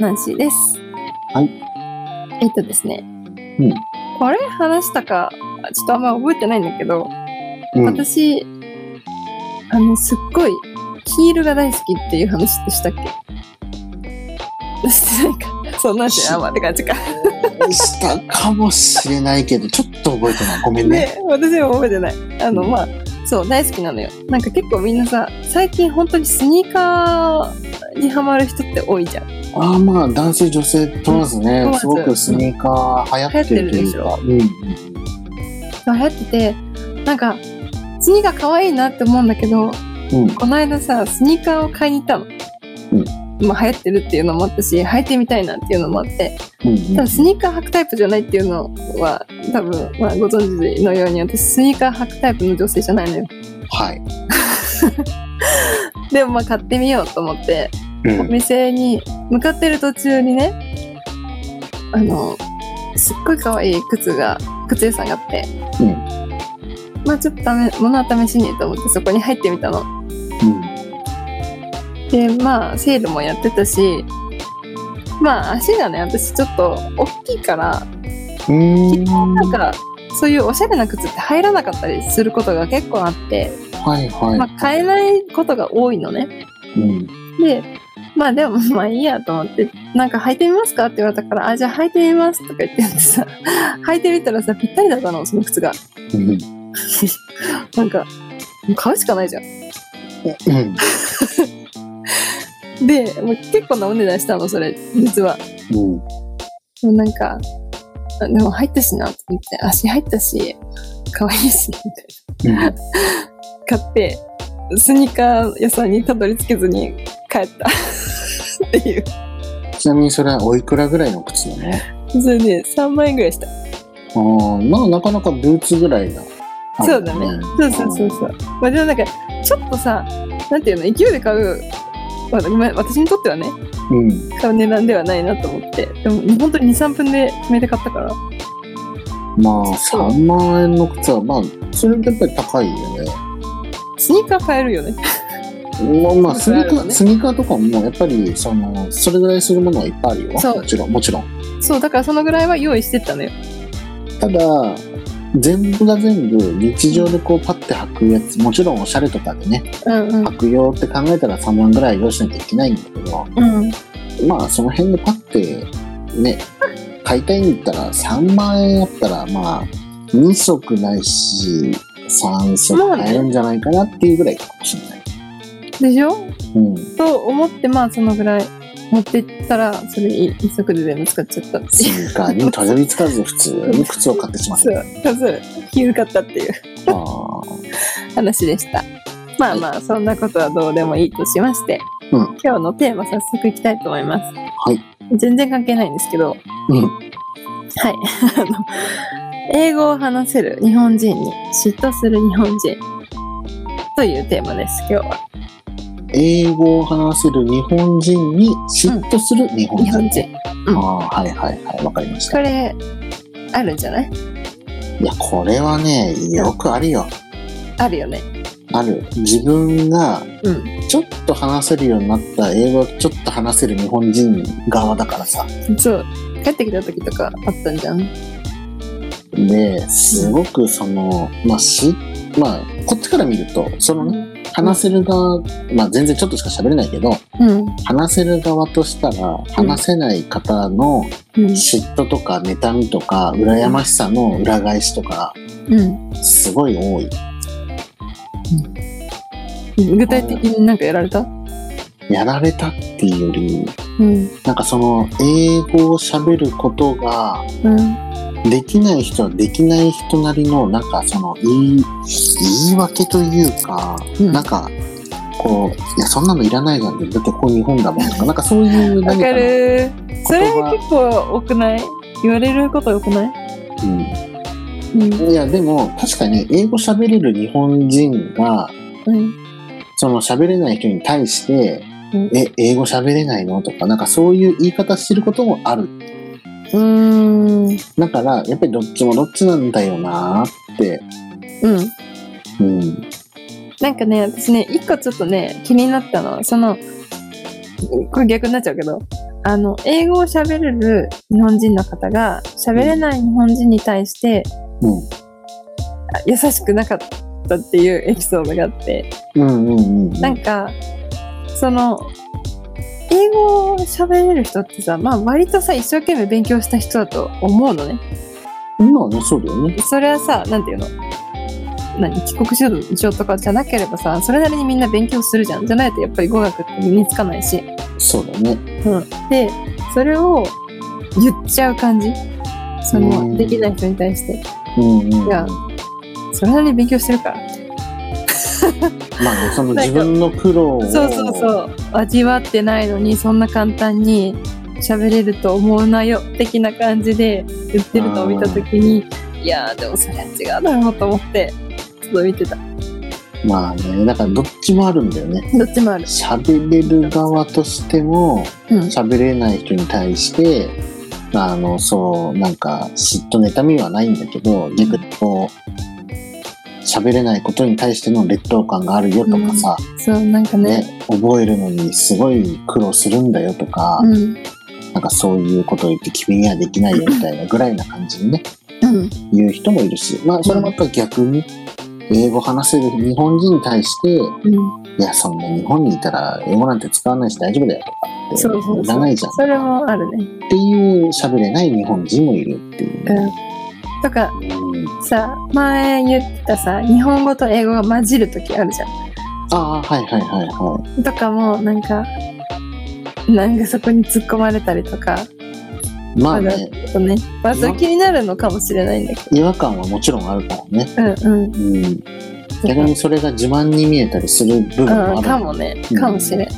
ナンシーです。はい。えっとですね。うん。これ話したか、ちょっとあんま覚えてないんだけど、うん。私、あの、すっごい、ヒールが大好きっていう話ってしたっけ？してないか。そんなんしあんまって感じか。したかもしれないけど、ちょっと覚えてない。ごめんね。ね、私も覚えてない。あの、まあ、そう、大好きなのよ。なんか結構みんなさ、最近本当にスニーカーにハマる人って多いじゃん。ああ、まあ、男性、女性問わずね問わ、ずすごくスニーカー流行ってるというか。うん。流行ってて、なんか、スニーカー可愛いなって思うんだけど、うん。この間さ、スニーカーを買いに行ったの。まあ流行ってるっていうのもあったし、履いてみたいなっていうのもあって、うん。ただスニーカー履くタイプじゃないっていうのは、多分、まあご存知のように私スニーカー履くタイプの女性じゃないのよ。はい。でもまあ買ってみようと思って、おうん。店に向かってる途中にね、あの、すっごい可愛い靴が、靴屋さんがあって、うん。まあちょっと試、物は試しにと思ってそこに入ってみたの。で、まあセールもやってたし、まあ足がね、私ちょっと大きいから、うん。うん。なんか、そういうおしゃれな靴って入らなかったりすることが結構あって、はいはい。まあ買えないことが多いのね。うん。で、まあでもまあいいやと思って、なんか履いてみますかって言われたから、あ、じゃあ履いてみますとか言ってさ、履いてみたらさ、ぴったりだったの、その靴が。うん。なんか、買うしかないじゃん。うん。で、もう結構なお値段したの、それ、実は。うん。もうなんか、あでも入ったしな、と思って、足入ったし、可愛いし、みたいな。買って、スニーカー屋さんにたどり着けずに帰った。っていう。ちなみにそれはおいくらぐらいの靴なのそれで、3万円ぐらいした。ああ、まあなかなかブーツぐらいだ。そうだね。そうそうそうそう。まあでもなんか、ちょっとさ、なんていうの、勢いで買う、私にとってはね、うん。買う値段ではないなと思って。でも、本当に2、3分で決めて買ったから。まあ、そう3万円の靴は、まあ、それってやっぱり高いよね。スニーカー買えるよね。まあ、まあ、スニーカー、ねスニーカーとかも、やっぱり、その、それぐらいするものはいっぱいあるよ。もちろん、もちろん。そう、だからそのぐらいは用意してったのよ。ただ、全部が全部、日常でこう、パッて履くやつ、もちろんおしゃれとかでね、うんうん。履くよって考えたら3万ぐらい用意しなきゃいけないんだけど、うん。まあ、その辺でパッて、ね、買いたいんだったら、3万円あったら、まあ、2足ないし、3足買えるんじゃないかなっていうぐらいかもしれない。でしょ？うん。と思って、まあそのぐらい持ってったら、それ一足で全部使っちゃったってスいう。ニ ーにたどり着かず、普通に靴を買ってしまっそう、そう、気づかったっていう話でした。まあまあ、そんなことはどうでもいいとしまして、うん今日のテーマ早速いきたいと思います。はい。全然関係ないんですけど、うん。はい。英語を話せる日本人に嫉妬する日本人というテーマです、今日は。英語を話せる日本人に嫉妬する日本人。日本人。うんああ、はいはいはい、わかりました。これ、あるんじゃない？いや、これはね、よくあるよ。あるよね。ある。自分がうん。ちょっと話せるようになった英語をちょっと話せる日本人側だからさ。そう。帰ってきた時とかあったんじゃん？で、すごくその、まあ、し、まあ、こっちから見ると、そのね、話せる側、まあ全然ちょっとしか喋れないけど、うん。話せる側としたら、話せない方のうん。嫉妬とか妬みとか、羨ましさの裏返しとか、うん。すごい多い。具体的になんかやられた？やられたっていうより、うん。なんかその、英語を喋ることが、うん。できない人はできない人なりの、なんかその、言い、言い訳というか、うんなんか、こう、いや、そんなのいらないじゃん。だってここ日本だもんとか、なんかそういう何かの、る。それ言葉結構多くない？言われること多くない？うん。うん。いや、でも、確かに英語喋れる日本人が、うん。その喋れない人に対して、うんえ、英語喋れないの？とか、なんかそういう言い方してることもある。うーん。だから、やっぱりどっちもどっちなんだよなーって。うん。うん。なんかね、私ね、一個ちょっとね、気になったのは、その、これ逆になっちゃうけど、あの、英語を喋れる日本人の方が、喋れない日本人に対して、うん。あ優しくなかったっていうエピソードがあって、うんうんうん。なんか、その、英語を喋れる人ってさ、まあ割とさ、一生懸命勉強した人だと思うのね。まあね、そうだよね。それはさ、なんていうの？何帰国子女とかじゃなければさ、それなりにみんな勉強するじゃん。じゃないとやっぱり語学って身につかないし。そうだね。うん。で、それを言っちゃう感じ？その、うんできない人に対して。うんうん。いや、それなりに勉強してるから。まあね、その自分の苦労を。そうそうそう。味わってないのに、そんな簡単に喋れると思うなよ、的な感じで言ってるのを見たときに、いやー、でもそれは違うだろうと思って、ちょっと見てた。まあね、だからどっちもあるんだよね。どっちもある。喋れる側としても、うん。喋れない人に対して、あの、そう、なんか、嫉妬妬みはないんだけど、逆にこう、喋れないことに対しての劣等感があるよとかさ、そう、なんかね。ね、覚えるのにすごい苦労するんだよとか、うん。なんかそういうことを言って君にはできないよみたいなぐらいな感じにね、うん。言う人もいるし、まあそれまた逆に、英語話せる日本人に対して、うん。いや、そんな日本にいたら英語なんて使わないし大丈夫だよとかって、そうそうそう。いらないじゃんっそれもあるね。ていう喋れない日本人もいるっていうね。うん。とか、うんさ、前言ってたさ、日本語と英語が混じるときあるじゃん。ああ、はいはいはいはとかも、なんか、なんかそこに突っ込まれたりとか、い。まああね、とね、まあ、それ気になるのかもしれないんだけ違和感はもちろんあるからね。ど。うんうん。うん。逆にそれが自慢に見えたりする部分もあうん、る。かもねうん。かもしれん。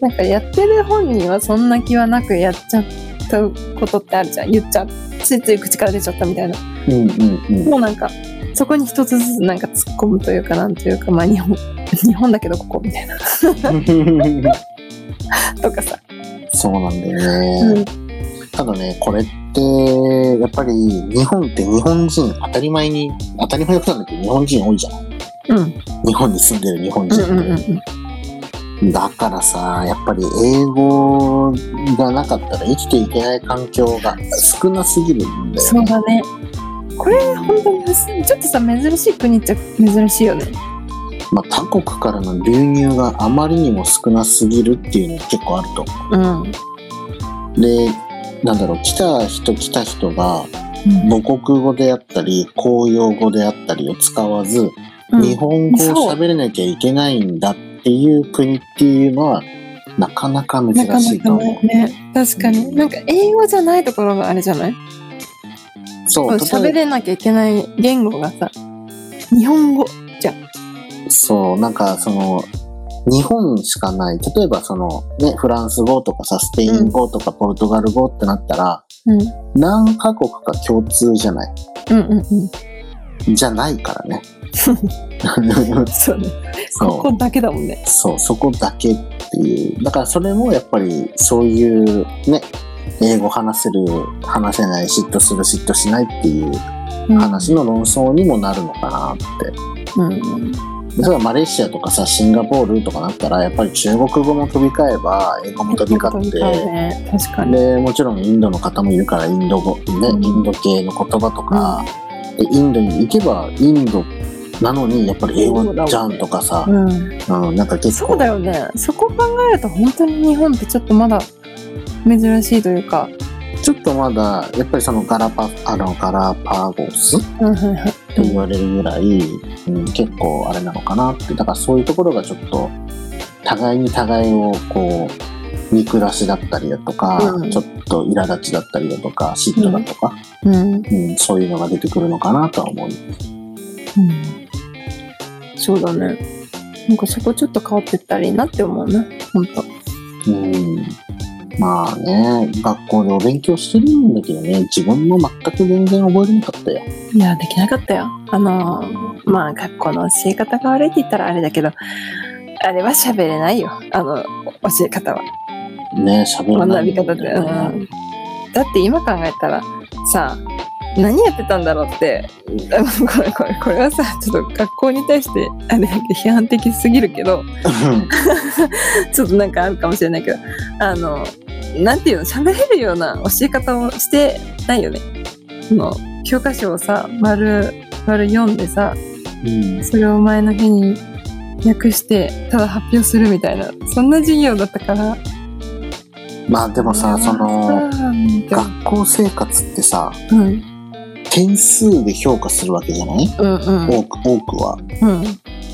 なんかやってる本人はそんな気はなくやっちゃったことってあるじゃん。言っちゃう。ついつい口から出ちゃったみたいな。うんうんうん。もうなんか、そこに一つずつなんか突っ込むというか、なんというか、まあ日本、日本だけどここみたいな。とかさ。そうなんだようんね。。ただね、これって、やっぱり日本って日本人当たり前に、当たり前のことなんだけど日本人多いじゃん。うん。日本に住んでる日本うん人うんうんって。だからさ、やっぱり英語がなかったら生きていけない環境が少なすぎるんだよね。そうだね。これ本当にちょっとさ珍しい国っちゃ珍しいよね。まあ、他国からの流入があまりにも少なすぎるっていうのが結構あると。うん。で、なんだろう、来た人来た人が母国語であったり、公用語であったりを使わず、うん日本語を喋れなきゃいけないんだっていう国っていうのは、なかなか珍なかなしいとか思う。ね。確かに。なんか英語じゃないところがあれじゃない？そう、喋れなきゃいけない言語がさ、日本語じゃそう、なんかその、日本しかない。例えばその、ね、フランス語とかさ、スペイン語とかポルトガル語ってなったら、うん。何カ国か共通じゃない？うんうんうん。じゃないからね。そうね。そうここだけだもんね。そう、そこだけっていう。だからそれもやっぱりそういうね、英語話せる、話せない、嫉妬する、嫉妬しないっていう話の論争にもなるのかなって。うん。うん。でそれはマレーシアとかさ、シンガポールとかなったら、やっぱり中国語も飛び交えば、英語も飛び交って、ね。確かに。で、もちろんインドの方もいるから、インド語、ね、うんインド系の言葉とか、でインドに行けば、インドなのに、やっぱり英語じゃんとかさ、うん。うん、なんか結構、そうだよね。そこ考えると本当に日本ってちょっとまだ珍しいというか。ちょっとまだ、やっぱりそのガラパ、あの、ガラパゴスうんはいはい。と言われるぐらい、うん、結構あれなのかなって。だからそういうところがちょっと、互いに互いをこう、見下しだったりだとか、うんちょっと苛立ちだったりだとか、嫉妬だとか、うん。うんそういうのが出てくるのかなとは思う。うんそうだね。なんかそこちょっと変わってったらいいなって思うな。ほんと。うんまあね、学校でお勉強してるんだけどね、自分も全く全然覚えれなかったよ。いや、できなかったよ。あのー、まあ学校の教え方が悪いって言ったらあれだけど、あれは喋れないよ。あの、教え方は。ね、喋らない学び方って。うん。だって今考えたら、さ、何やってたんだろうって、これこれこれはさ、ちょっと学校に対して、あれ批判的すぎるけど、ちょっとなんかあるかもしれないけど、あの、なんていうの、喋れるような教え方をしてないよね。その、教科書をさ、丸、丸読んでさ、うん。それを前の日に訳して、ただ発表するみたいな、そんな授業だったから。まあでもさ、その、うん、学校生活ってさ、うん、点数で評価するわけじゃない？うん、うん、多く、多くはうん、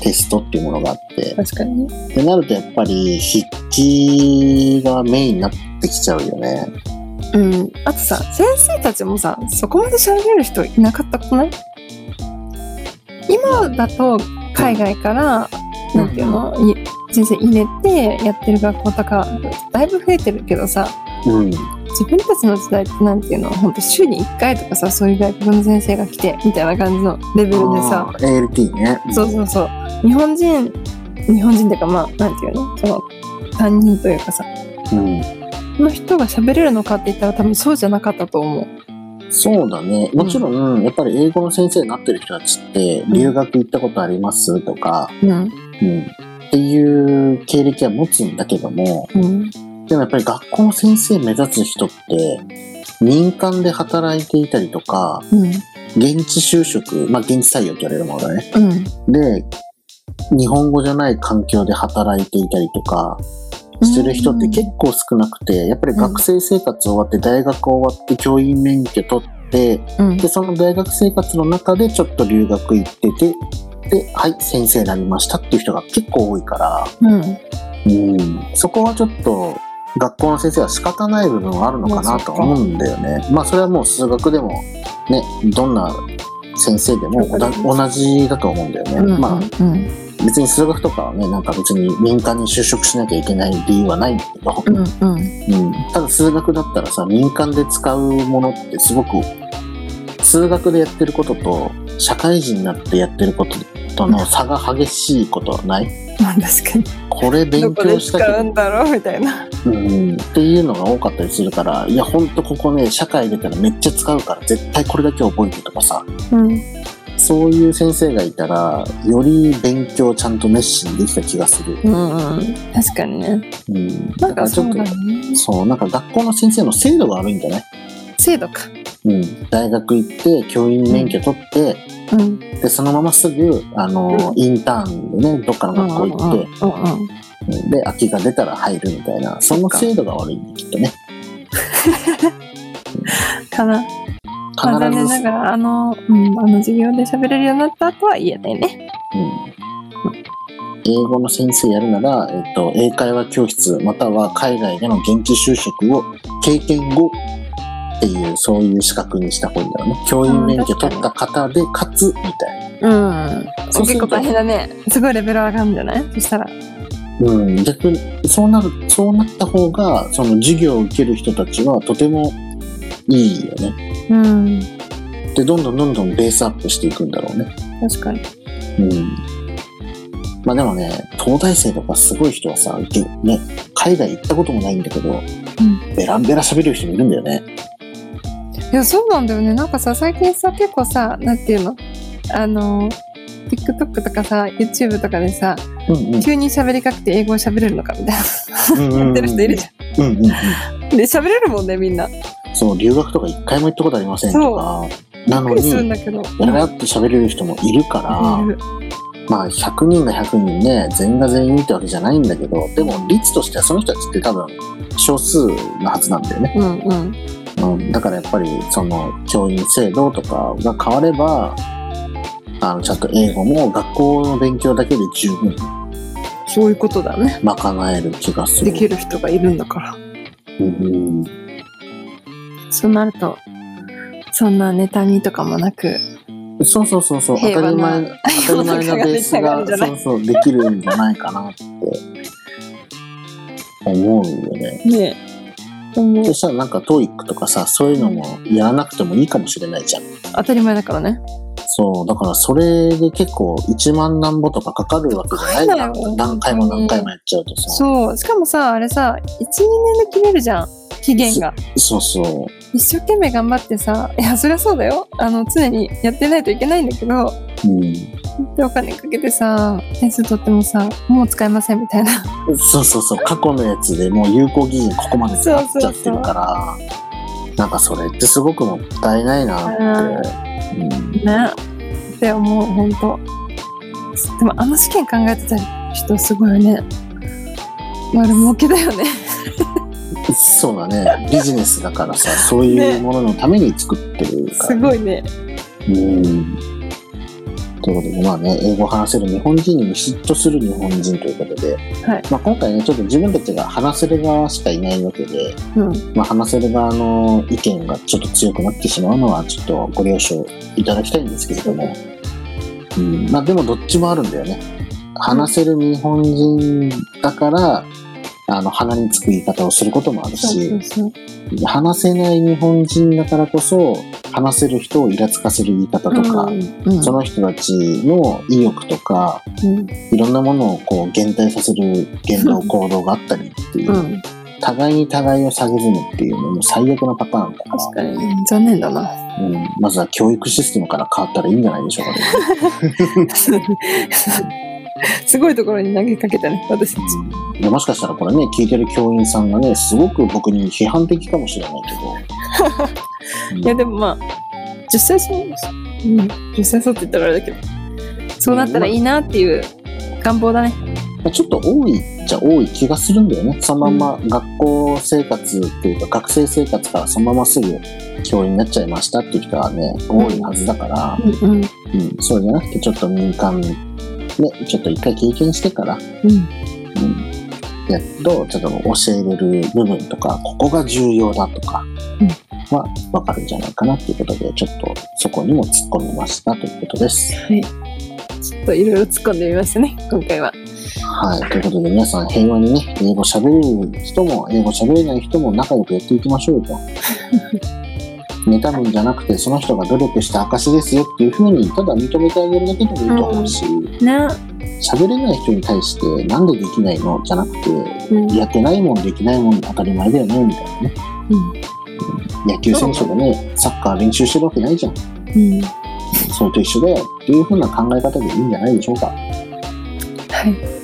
テストっていうものがあって。確かにね。ってなるとやっぱり筆記がメインになってきちゃうよね。うん。あとさ、先生たちもさ、そこまで喋れる人いなかったことない？今だと海外から、なんていうの、い先生入れてやってる学校とか、だいぶ増えてるけどさ、うん。自分たちの時代ってなんていうの、本当週に1回とかさ、そういう外国の先生が来て、みたいな感じのレベルでさ ALT ね。そうそうそう。日本人、日本人っていうかまあ、なんていうのその、担任というかさ、うん。の人が喋れるのかって言ったら多分そうじゃなかったと思う。そうだね。もちろん、やっぱり英語の先生になってる人たちって、留学行ったことありますとか、うん。うん。っていう経歴は持つんだけども、うん。でもやっぱり学校の先生目指す人って、民間で働いていたりとか、うん。現地就職、まあ現地採用って言われるものだね。うん。で、日本語じゃない環境で働いていたりとか、してる人って結構少なくて、やっぱり学生生活終わって、大学終わって、教員免許取って、うん。で、その大学生活の中でちょっと留学行ってて、で、はい、先生になりましたっていう人が結構多いから、うん。うん、そこはちょっと、学校の先生は仕方ない部分はあるのかなと思うんだよね。まあ、それはもう数学でも、ね、どんな先生でも同じだと思うんだよね。うん。まあ、うん。別に数学とかはね、なんか別に民間に就職しなきゃいけない理由はないんだけど、うん。うん。うん、ただ数学だったらさ、民間で使うものってすごく、数学でやってることと、社会人になってやってることとの差が激しいことはない？まあ確かに。これ勉どこで強したけど使うんだろうみたいな。うん、っていうのが多かったりするから、いや、ほんとここね、社会出たらめっちゃ使うから、絶対これだけ覚えてとかさ、うん。そういう先生がいたら、より勉強ちゃんと熱心にできた気がする。うん。うん。確かにね。うん。なんだからちょっとかそうだ、ね。そう、なんか学校の先生の制度が悪いんじゃない？制度か。うん。大学行って、教員免許取って、うん。で、そのまますぐ、あの、インターンでね、どっかの学校行って、うんうん。うんで、空きが出たら入るみたいな、その制度が悪いんだ、きっとね。かな。まあ残念ながら、あの、うん、あの授業で喋れるようになったとは言えないね。うん、英語の先生やるなら、えっと、英会話教室または海外での現地就職を経験後っていうそういう資格にした方がいいんだろうね。教員免許取った方でかつみたいうん。そう結構大変だね。すごいレベル上がるんじゃない？そしたら。な。うん、逆にそうなるそうなった方がその授業を受ける人たちはとてもいいよね。うん。でどんどんどんどんベースアップしていくんだろうね。確かに。うん。まあでもね、東大生とかすごい人はさ、げね、海外行ったこともないんだけど、ベランベラ喋れる人もいるんだよね。いや、そうなんだよね。なんかさ、最近さ、結構さ、なんていうの？あの、TikTok とかさ、YouTube とかでさ、うんうん。急に喋りかけて英語を喋れるのかみたいな。やってる人いるじゃん。うんうんうん。ゃん。で、喋れるもんね、みんな。そう、留学とか一回も行ったことありませんとか、なのに。やらって喋れる人もいるから、いるまあ100人が100人ね、全員が全員ってわけじゃないんだけど、でも率としてはその人たちって多分少数なはずなんだよね。うんうん。うん、だからやっぱりその教員制度とかが変われば、あの、ちゃんと英語も学校の勉強だけで十分そういうことだね。賄える気がする。できる人がいるんだから。うん。そうなると、そんな妬みとかもなく、そうそうそうそう。当たり前、当たり前のベースが、そうそう、できるんじゃないかなって思うよね。ねそしたらなんか TOEIC とかさ、そういうのもやらなくてもいいかもしれないじゃん。当たり前だからね。そう、だからそれで結構1万何ぼとかかかるわけじゃないじゃんかかんないよ何回も何回もやっちゃうとさ。そう。しかもさ、あれさ、1、2年で決めるじゃん。期限が。そうそう。一生懸命頑張ってさ、いや、そりゃそうだよ。あの、常にやってないといけないんだけど、うん。で、お金かけてさ、点数取ってもさ、もう使えませんみたいな。そうそうそう。過去のやつでもう有効期限ここまで使っちゃってるから、なんかそれってすごくもったいないなって。うんね。って思う、ほんと。でも、あの試験考えてた人すごいよね。丸儲けだよね。そうだね。ビジネスだからさ、そういうもののために作ってるから、すごいね。うん。ということで、まあね、英語を話せる日本人に嫉妬する日本人ということで、はいまあ今回ね、ちょっと自分たちが話せる側しかいないわけで、うん。まあ話せる側の意見がちょっと強くなってしまうのは、ちょっとご了承いただきたいんですけれども、うん、まあでもどっちもあるんだよね。話せる日本人だから、あの、鼻につく言い方をすることもあるし。話せない日本人だからこそ、話せる人をイラつかせる言い方とか、うん、その人たちの意欲とか、うん。いろんなものをこう減退させる言動行動があったりっていう、うん。互いに互いを下げずむっていうのも最悪なパターンだな確かに。残念だな。うん、まずは教育システムから変わったらいいんじゃないでしょうかね。すごいところに投げかけたね、私たち。もしかしたらこれね、聞いてる教員さんがね、すごく僕に批判的かもしれないけど。いや、でもまあ、10歳そう、うん、10歳そうって言ったらあれだけど、そうなったらいいなっていう願望だね。まあちょっと多いっちゃ多い気がするんだよね。そのまま学校生活っていうか学生生活からそのまますぐ教員になっちゃいましたっていう人はね、多いはずだから、うんうん。うん、そうじゃなくてちょっと民間ね、ちょっと一回経験してから、うん。うん、やっとちょっと教えれる部分とか、ここが重要だとかうんはわかるんじゃないかなっていうことで、ちょっとそこにも突っ込みましたということです。はい。ちょっといろいろ突っ込んでみましたね、今回は。はい。ということで皆さん平和にね、英語喋れる人も英語喋れない人も仲良くやっていきましょうよと。妬むんじゃなくて、その人が努力した証ですよっていうふうに、ただ認めてあげるだけでもいいと思うし、ね。喋れない人に対して、なんでできないのじゃなくて、うん。やってないもんできないもん当たり前だよね、みたいなね。野球選手がね、サッカー練習してるわけないじゃん。うん。それと一緒だよっていうふうな考え方でいいんじゃないでしょうか。はい。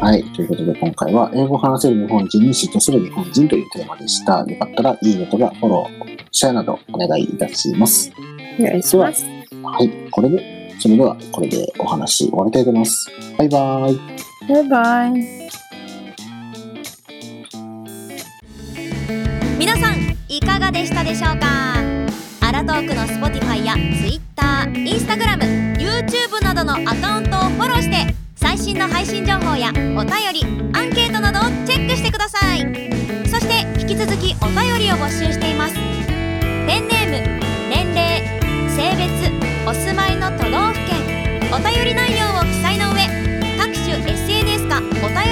はい。ということで今回は英語を話せる日本人に嫉妬する日本人というテーマでした。よかったらいいねとかフォロー、シェアなどお願いいたします。お願いします。はい。これで、それではこれでお話終わりたいと思います。バイバーイ。バイバイ。皆さんいかがでしたでしょうか？アラトークの Spotify や Twitter、Instagram、YouTube などのアカウントをフォローして最新の配信情報やお便り、アンケートなどをチェックしてくださいそして引き続きお便りを募集していますペンネーム、年齢、性別、お住まいお便り内容を記載の上各種 SNS かお便り